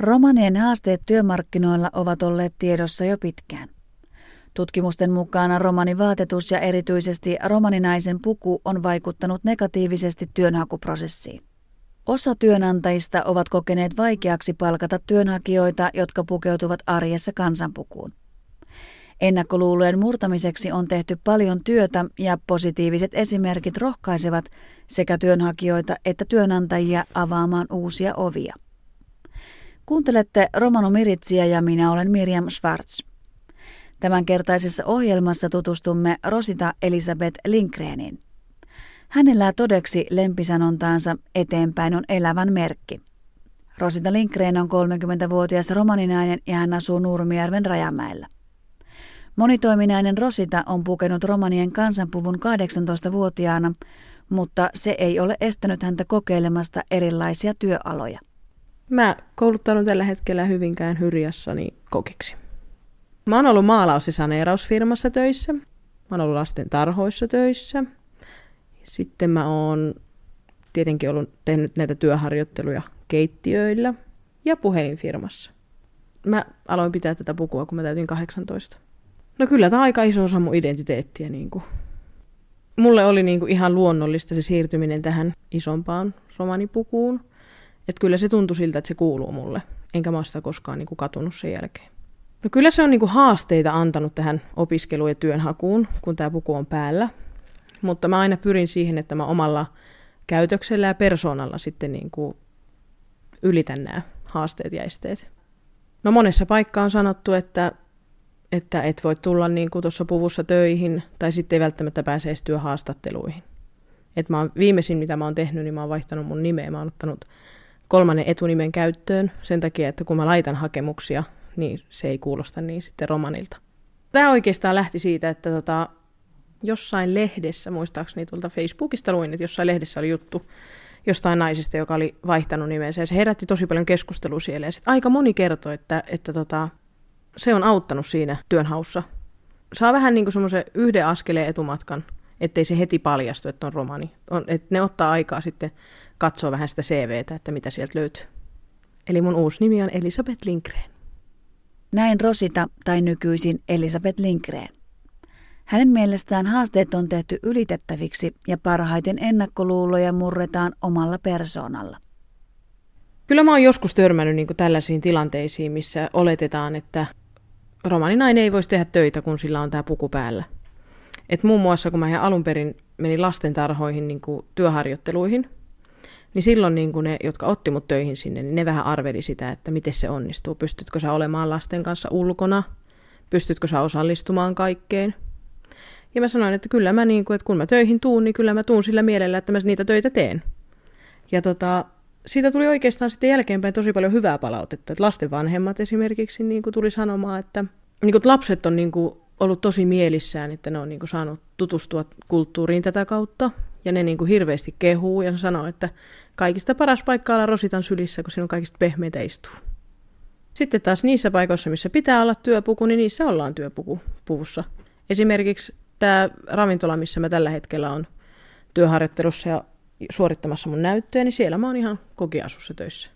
Romanien haasteet työmarkkinoilla ovat olleet tiedossa jo pitkään. Tutkimusten mukaan romanivaatetus ja erityisesti romaninaisen puku on vaikuttanut negatiivisesti työnhakuprosessiin. Osa työnantajista ovat kokeneet vaikeaksi palkata työnhakijoita, jotka pukeutuvat arjessa kansanpukuun. Ennakkoluulojen murtamiseksi on tehty paljon työtä ja positiiviset esimerkit rohkaisevat sekä työnhakijoita että työnantajia avaamaan uusia ovia. Kuuntelette Romano Miritsiä ja minä olen Miriam Schwartz. Tämänkertaisessa ohjelmassa tutustumme Rosita Elisabeth Lindgrenin. Hän elää todeksi lempisanontaansa eteenpäin on elävän merkki. Rosita Lindgren on 30-vuotias romaninainen ja hän asuu Nurmijärven Rajamäellä. Monitoiminainen Rosita on pukenut romanien kansanpuvun 18-vuotiaana, mutta se ei ole estänyt häntä kokeilemasta erilaisia työaloja. Mä kouluttaudun tällä hetkellä Hyvinkään Hyrjässäni kokiksi. Mä oon ollut maalaus- ja saneerausfirmassa töissä. Mä oon ollut lasten tarhoissa töissä. Sitten mä oon tietenkin ollut tehnyt näitä työharjoitteluja keittiöillä ja puhelinfirmassa. Mä aloin pitää tätä pukua, kun mä täytin 18. No kyllä tämä on aika iso osa mun identiteettiä. Niin kuin. Mulle oli niin kuin ihan luonnollista se siirtyminen tähän isompaan romanipukuun. Että kyllä se tuntui siltä, että se kuuluu mulle. Enkä mä ole sitä koskaan niin kuin katunut sen jälkeen. No kyllä se on niin kuin haasteita antanut tähän opiskelu- ja työnhakuun, kun tämä puku on päällä. Mutta mä aina pyrin siihen, että mä omalla käytöksellä ja persoonalla sitten niin kuin ylitän nämä haasteet ja esteet. No monessa paikkaa on sanottu, että että et voi tulla niin kuin tuossa puvussa töihin, tai sitten ei välttämättä pääse edes työhaastatteluihin. Et mä oon, viimeisin, mitä mä oon tehnyt, niin mä oon vaihtanut mun nimeä. Mä oon ottanut kolmannen etunimen käyttöön sen takia, että kun mä laitan hakemuksia, niin se ei kuulosta niin sitten romanilta. Tämä oikeastaan lähti siitä, että tota, jossain lehdessä, muistaakseni tuolta Facebookista luin, että jossain lehdessä oli juttu jostain naisesta, joka oli vaihtanut nimensä, ja se herätti tosi paljon keskustelua siellä. Ja sitten aika moni kertoi, että, että tota, se on auttanut siinä työnhaussa. Saa vähän niin kuin semmoisen yhden askeleen etumatkan, ettei se heti paljastu, että on romani. On, että ne ottaa aikaa sitten katsoa vähän sitä CVtä, että mitä sieltä löytyy. Eli mun uusi nimi on Elisabeth Lindgren. Näin Rosita tai nykyisin Elisabeth Lindgren. Hänen mielestään haasteet on tehty ylitettäviksi ja parhaiten ennakkoluuloja murretaan omalla persoonalla. Kyllä mä oon joskus törmännyt niin tällaisiin tilanteisiin, missä oletetaan, että romaninainen ei voisi tehdä töitä, kun sillä on tämä puku päällä. Et muun muassa kun mä ihan alun perin menin lastentarhoihin niin kuin työharjoitteluihin, niin silloin niin kuin ne, jotka otti mut töihin sinne, niin ne vähän arveli sitä, että miten se onnistuu. Pystytkö sä olemaan lasten kanssa ulkona? Pystytkö sä osallistumaan kaikkeen? Ja mä sanoin, että kyllä mä niin kuin, että kun mä töihin tuun, niin kyllä mä tuun sillä mielellä, että mä niitä töitä teen. Ja tota, siitä tuli oikeastaan sitten jälkeenpäin tosi paljon hyvää palautetta. Että lasten vanhemmat esimerkiksi niin kuin tuli sanomaan, että, niin kuin, että lapset on niin kuin, ollut tosi mielissään, että ne on niin kuin, saanut tutustua kulttuuriin tätä kautta. Ja ne niin kuin, hirveästi kehuu ja sanoo, että kaikista paras paikka olla Rositan sylissä, kun siinä on kaikista pehmeitä istuu. Sitten taas niissä paikoissa, missä pitää olla työpuku, niin niissä ollaan työpuku puvussa. Esimerkiksi tämä ravintola, missä mä tällä hetkellä on työharjoittelussa ja suorittamassa mun näyttöjä, niin siellä mä oon ihan kokiasussa töissä.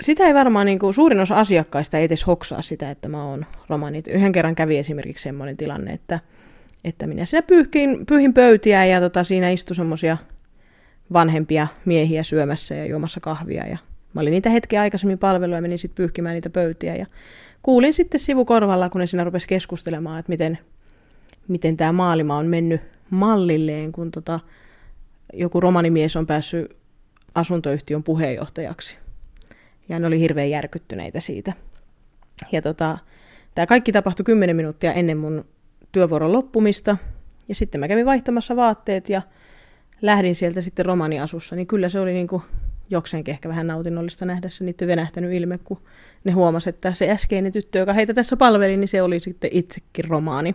Sitä ei varmaan, niin kuin, suurin osa asiakkaista ei edes hoksaa sitä, että mä oon romani. Yhden kerran kävi esimerkiksi semmoinen tilanne, että, että minä siinä pyyhin, pyyhin pöytiä ja tota, siinä istui semmoisia vanhempia miehiä syömässä ja juomassa kahvia. Ja mä olin niitä hetkiä aikaisemmin palveluja ja menin sitten pyyhkimään niitä pöytiä. Ja kuulin sitten sivukorvalla, kun ne siinä rupesi keskustelemaan, että miten, miten tämä maailma on mennyt mallilleen, kun tota, joku romanimies on päässyt asuntoyhtiön puheenjohtajaksi. Ja ne oli hirveän järkyttyneitä siitä. Ja tota, tämä kaikki tapahtui 10 minuuttia ennen mun työvuoron loppumista. Ja sitten mä kävin vaihtamassa vaatteet ja lähdin sieltä sitten romaniasussa. Niin kyllä se oli niin kuin jokseenkin ehkä vähän nautinnollista nähdä se niiden venähtänyt ilme, kun ne huomasi, että se äskeinen tyttö, joka heitä tässä palveli, niin se oli sitten itsekin romaani.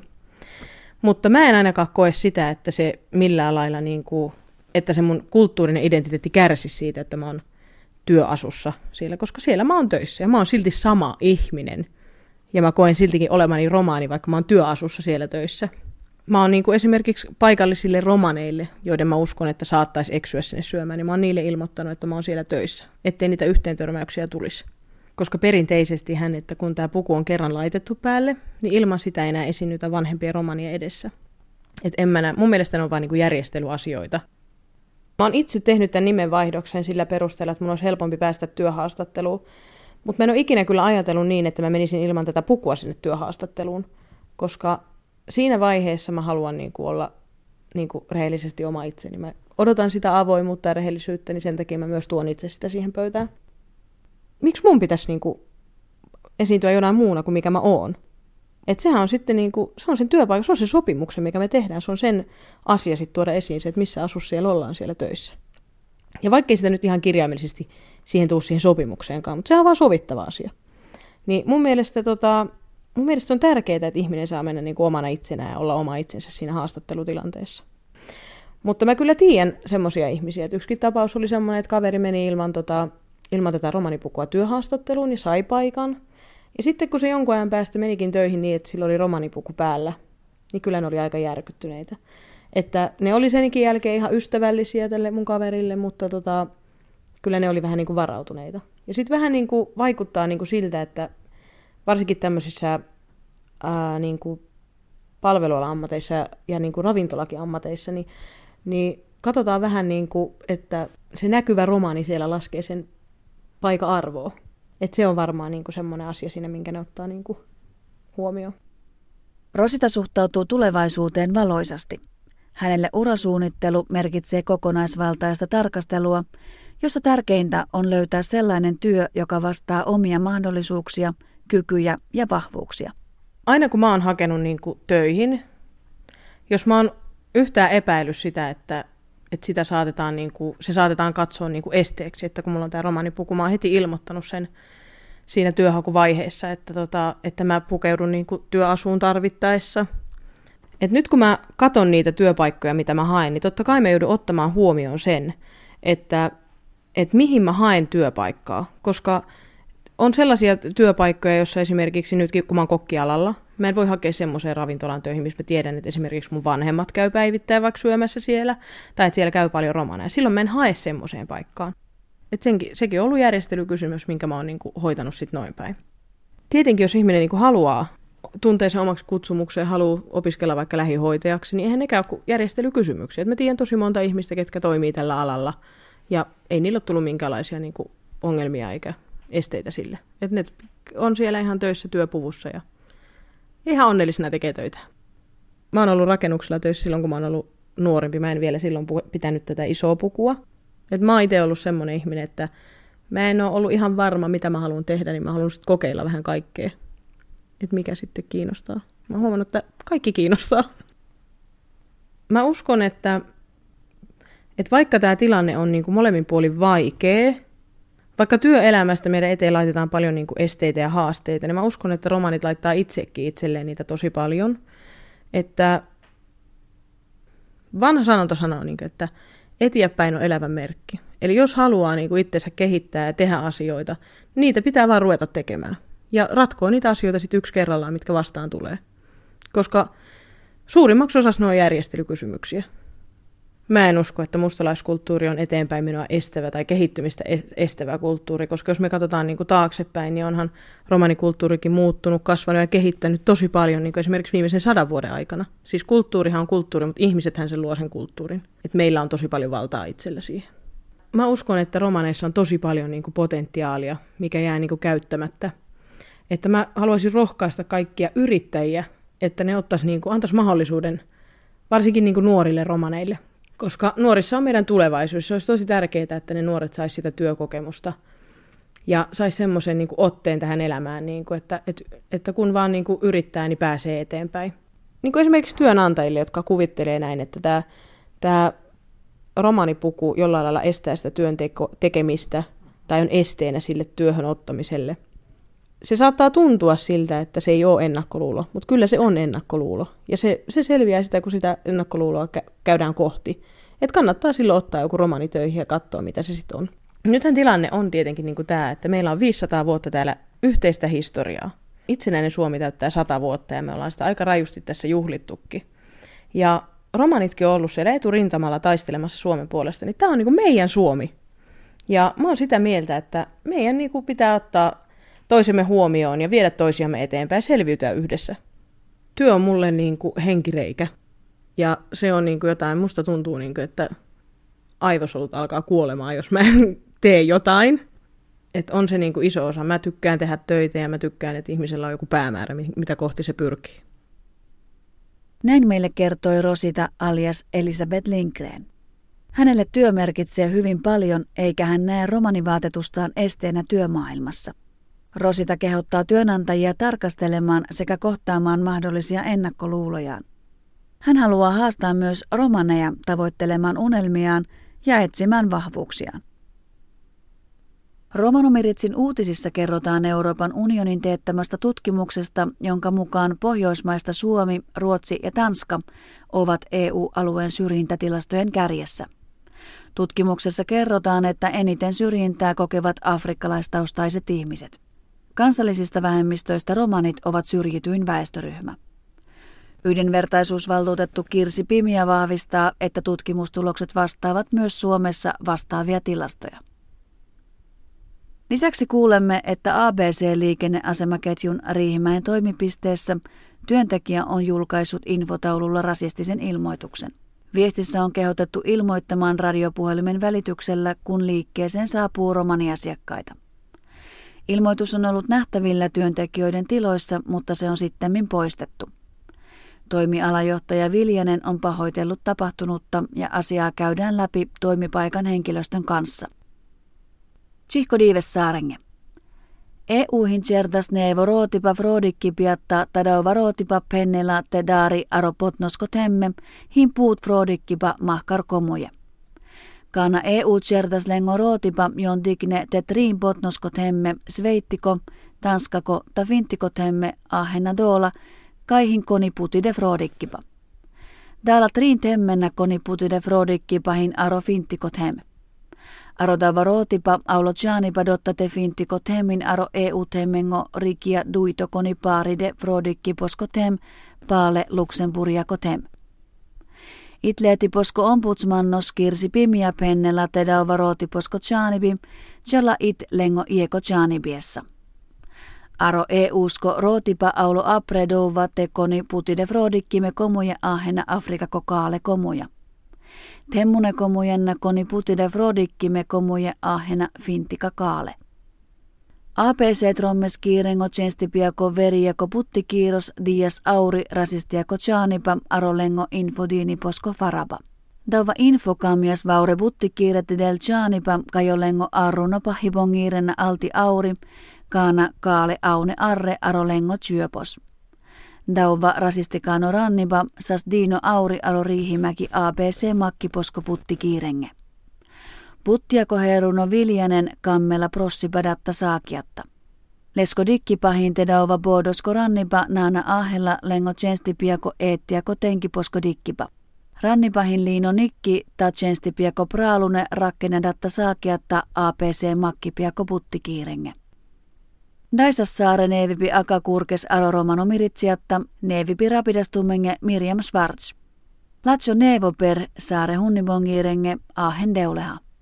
Mutta mä en ainakaan koe sitä, että se millään lailla niin kuin että se mun kulttuurinen identiteetti kärsi siitä, että mä oon työasussa siellä, koska siellä mä oon töissä ja mä oon silti sama ihminen. Ja mä koen siltikin olemani romaani, vaikka mä oon työasussa siellä töissä. Mä oon niin kuin esimerkiksi paikallisille romaneille, joiden mä uskon, että saattaisi eksyä sinne syömään, niin mä oon niille ilmoittanut, että mä oon siellä töissä, ettei niitä yhteentörmäyksiä tulisi. koska perinteisesti hän, että kun tämä puku on kerran laitettu päälle, niin ilman sitä ei enää esiinnytä vanhempien romanien edessä. Et en mä näe, mun mielestä ne on vain niin järjestelyasioita. Mä oon itse tehnyt tämän nimenvaihdoksen sillä perusteella, että mun olisi helpompi päästä työhaastatteluun. Mutta mä en ole ikinä kyllä ajatellut niin, että mä menisin ilman tätä pukua sinne työhaastatteluun, koska siinä vaiheessa mä haluan niin kuin olla niin kuin rehellisesti oma itseni. Mä odotan sitä avoimuutta ja rehellisyyttä, niin sen takia mä myös tuon itse sitä siihen pöytään. Miksi mun pitäisi niin kuin esiintyä jonain muuna kuin mikä mä oon? Et sehän on sitten niin se on sen työpaikan, se on se sopimuksen, mikä me tehdään. Se on sen asia sitten tuoda esiin se, että missä asus siellä ollaan siellä töissä. Ja vaikkei sitä nyt ihan kirjaimellisesti siihen tuu siihen sopimukseenkaan, mutta se on vaan sovittava asia. Niin mun mielestä, tota, mun mielestä on tärkeää, että ihminen saa mennä niin omana itsenään ja olla oma itsensä siinä haastattelutilanteessa. Mutta mä kyllä tiedän semmoisia ihmisiä, että yksikin tapaus oli semmoinen, että kaveri meni ilman, tota, ilman tätä romanipukua työhaastatteluun, niin sai paikan – ja sitten kun se jonkun ajan päästä menikin töihin niin, että sillä oli romanipuku päällä, niin kyllä ne oli aika järkyttyneitä. Että ne oli senkin jälkeen ihan ystävällisiä tälle mun kaverille, mutta tota, kyllä ne oli vähän niin kuin varautuneita. Ja sitten vähän niin kuin vaikuttaa niin kuin siltä, että varsinkin tämmöisissä ää, niin kuin palveluala-ammateissa ja niin kuin ravintolakin ammateissa, niin, niin katsotaan vähän niin kuin, että se näkyvä romaani siellä laskee sen paikan arvoa. Et se on varmaan niin semmoinen asia siinä, minkä ne ottaa niin kuin huomioon. Rosita suhtautuu tulevaisuuteen valoisasti. Hänelle urasuunnittelu merkitsee kokonaisvaltaista tarkastelua, jossa tärkeintä on löytää sellainen työ, joka vastaa omia mahdollisuuksia, kykyjä ja vahvuuksia. Aina kun mä oon hakenut niin kuin töihin, jos mä oon yhtään epäillyt sitä, että että sitä saatetaan, niin kuin, se saatetaan katsoa niin kuin esteeksi, että kun mulla on tämä romanipuku, mä oon heti ilmoittanut sen siinä työhakuvaiheessa, että, tota, että mä pukeudun niin kuin työasuun tarvittaessa. Et nyt kun mä katon niitä työpaikkoja, mitä mä haen, niin totta kai mä joudun ottamaan huomioon sen, että, että mihin mä haen työpaikkaa, koska on sellaisia työpaikkoja, joissa esimerkiksi nytkin, kun mä oon kokkialalla, Mä en voi hakea semmoiseen ravintolan töihin, missä mä tiedän, että esimerkiksi mun vanhemmat käy päivittäin vaikka syömässä siellä, tai että siellä käy paljon romaneja. Silloin mä en hae semmoiseen paikkaan. Et senkin, sekin on ollut järjestelykysymys, minkä mä oon niinku hoitanut sit noin päin. Tietenkin, jos ihminen niinku haluaa, tuntee sen omaksi kutsumukseen, haluaa opiskella vaikka lähihoitajaksi, niin eihän nekään ole järjestelykysymyksiä. Et mä tiedän tosi monta ihmistä, ketkä toimii tällä alalla, ja ei niillä ole tullut minkälaisia niinku ongelmia eikä esteitä sille. Et ne on siellä ihan töissä työpuvussa ja ihan onnellisena tekee töitä. Mä oon ollut rakennuksella töissä silloin, kun mä oon ollut nuorempi. Mä en vielä silloin pitänyt tätä isoa pukua. Et mä oon itse ollut semmoinen ihminen, että mä en ole ollut ihan varma, mitä mä haluan tehdä, niin mä haluan sitten kokeilla vähän kaikkea. Että mikä sitten kiinnostaa. Mä oon huomannut, että kaikki kiinnostaa. Mä uskon, että, että vaikka tämä tilanne on niin kuin molemmin puolin vaikea, vaikka työelämästä meidän eteen laitetaan paljon niin kuin esteitä ja haasteita, niin mä uskon, että romanit laittaa itsekin itselleen niitä tosi paljon. Että vanha sanonta sanoo, niin kuin, että eteenpäin on elävän merkki. Eli jos haluaa niin kuin itsensä kehittää ja tehdä asioita, niin niitä pitää vaan ruveta tekemään. Ja ratkoa niitä asioita sitten yksi kerrallaan, mitkä vastaan tulee. Koska suurimmaksi osassa ne on järjestelykysymyksiä. Mä en usko, että mustalaiskulttuuri on eteenpäin minua estävä tai kehittymistä estävä kulttuuri, koska jos me katsotaan niin kuin taaksepäin, niin onhan romanikulttuurikin muuttunut, kasvanut ja kehittänyt tosi paljon niin kuin esimerkiksi viimeisen sadan vuoden aikana. Siis kulttuurihan on kulttuuri, mutta ihmisethän sen luo sen kulttuurin. Et meillä on tosi paljon valtaa itsellä siihen. Mä uskon, että romaneissa on tosi paljon niin kuin potentiaalia, mikä jää niin kuin käyttämättä. Että mä haluaisin rohkaista kaikkia yrittäjiä, että ne ottaisi, niin kuin, antaisi mahdollisuuden varsinkin niin kuin nuorille romaneille – koska nuorissa on meidän tulevaisuus. Se olisi tosi tärkeää, että ne nuoret saisi sitä työkokemusta ja saisi semmoisen niin otteen tähän elämään, niin kuin, että, että, että kun vaan niin kuin yrittää, niin pääsee eteenpäin. Niin kuin esimerkiksi työnantajille, jotka kuvittelee näin, että tämä, tämä romanipuku jollain lailla estää sitä työn tekemistä tai on esteenä sille työhön ottamiselle. Se saattaa tuntua siltä, että se ei ole ennakkoluulo, mutta kyllä se on ennakkoluulo. Ja se, se selviää sitä, kun sitä ennakkoluuloa käydään kohti. Että kannattaa silloin ottaa joku romani töihin ja katsoa, mitä se sitten on. Nythän tilanne on tietenkin niin kuin tämä, että meillä on 500 vuotta täällä yhteistä historiaa. Itsenäinen Suomi täyttää 100 vuotta ja me ollaan sitä aika rajusti tässä juhlittukin. Ja romanitkin on ollut siellä eturintamalla taistelemassa Suomen puolesta, niin tämä on niin kuin meidän Suomi. Ja mä oon sitä mieltä, että meidän niin kuin pitää ottaa toisemme huomioon ja viedä toisiamme eteenpäin ja selviytyä yhdessä. Työ on mulle niin kuin henkireikä. Ja se on niin kuin jotain, musta tuntuu, niin kuin, että aivosolut alkaa kuolemaan, jos mä en tee jotain. Et on se niin kuin iso osa. Mä tykkään tehdä töitä ja mä tykkään, että ihmisellä on joku päämäärä, mitä kohti se pyrkii. Näin meille kertoi Rosita alias Elisabeth Lindgren. Hänelle työ merkitsee hyvin paljon, eikä hän näe romanivaatetustaan esteenä työmaailmassa. Rosita kehottaa työnantajia tarkastelemaan sekä kohtaamaan mahdollisia ennakkoluulojaan. Hän haluaa haastaa myös romaneja tavoittelemaan unelmiaan ja etsimään vahvuuksiaan. Romanomiritsin uutisissa kerrotaan Euroopan unionin teettämästä tutkimuksesta, jonka mukaan Pohjoismaista Suomi, Ruotsi ja Tanska ovat EU-alueen syrjintätilastojen kärjessä. Tutkimuksessa kerrotaan, että eniten syrjintää kokevat afrikkalaistaustaiset ihmiset. Kansallisista vähemmistöistä romanit ovat syrjityin väestöryhmä. Yhdenvertaisuusvaltuutettu Kirsi Pimiä vahvistaa, että tutkimustulokset vastaavat myös Suomessa vastaavia tilastoja. Lisäksi kuulemme, että ABC-liikenneasemaketjun Riihimäen toimipisteessä työntekijä on julkaissut infotaululla rasistisen ilmoituksen. Viestissä on kehotettu ilmoittamaan radiopuhelimen välityksellä, kun liikkeeseen saapuu romaniasiakkaita. Ilmoitus on ollut nähtävillä työntekijöiden tiloissa, mutta se on sitten poistettu. Toimialajohtaja Viljanen on pahoitellut tapahtunutta ja asiaa käydään läpi toimipaikan henkilöstön kanssa. Tsihko Diives Saarenge. EU-hin cerdas nevo rootipa frodikki piatta tadauva rootipa pennela te daari aro potnosko temme, hin puut frodikkipa mahkar komoje. Kana EU cerdas lengo rootipa jondigne te triin potnosko temme, sveittiko, tanskako ta finttiko temme, ahenna doola, kaihin koni puti de frodikkipa. Täällä triin temmenä koni puti de frodikkipahin aro finttiko temme. Aro rootipa aulo Giannipa dotta te fintiko temin aro EU temengo rikia duito koni paaride frodikki posko tem paale Luxemburgia kotem. Itleeti posko ombudsmannos kirsi pimiä pennellä tedauva rooti posko Giannibi, jalla it lengo ieko Giannibiessa. Aro EU-sko rootipa aulo apredouva tekoni putide frodikkimme komuja ahena Afrika kokaale komuja. Temmune komujenna koni putide frodikkime komuje ahena fintika kaale. APC trommes kiirengo tjenstipiako veriako puttikiiros dias auri rasistiako tjaanipa arolengo infodiini posko faraba. Dauva infokamias vaure puttikiireti del tjaanipa kajolengo arruno pahibongiirenna alti auri, kaana kaale aune arre arolengo tsyöpos. Dauva rasistikano ranniba sas Dino Auri alo Riihimäki ABC makkiposko putti kiirenge. Puttiako heruno Viljanen kammella prossipadatta saakiatta. Lesko pahin te dauva bodosko rannipa naana ahella lengo tjenstipiako eettiako tenkiposko dikkipa. Rannipahin liino nikki ta tjenstipiako praalune rakkenedatta saakiatta APC makkipiako puttikiirenge. Daisassaare neevipi akakurkes aroromano miritsiatta neevipi rapidastumenge Miriam Schwarz. Latso neevo per saare hunnibongirenge ahen deuleha.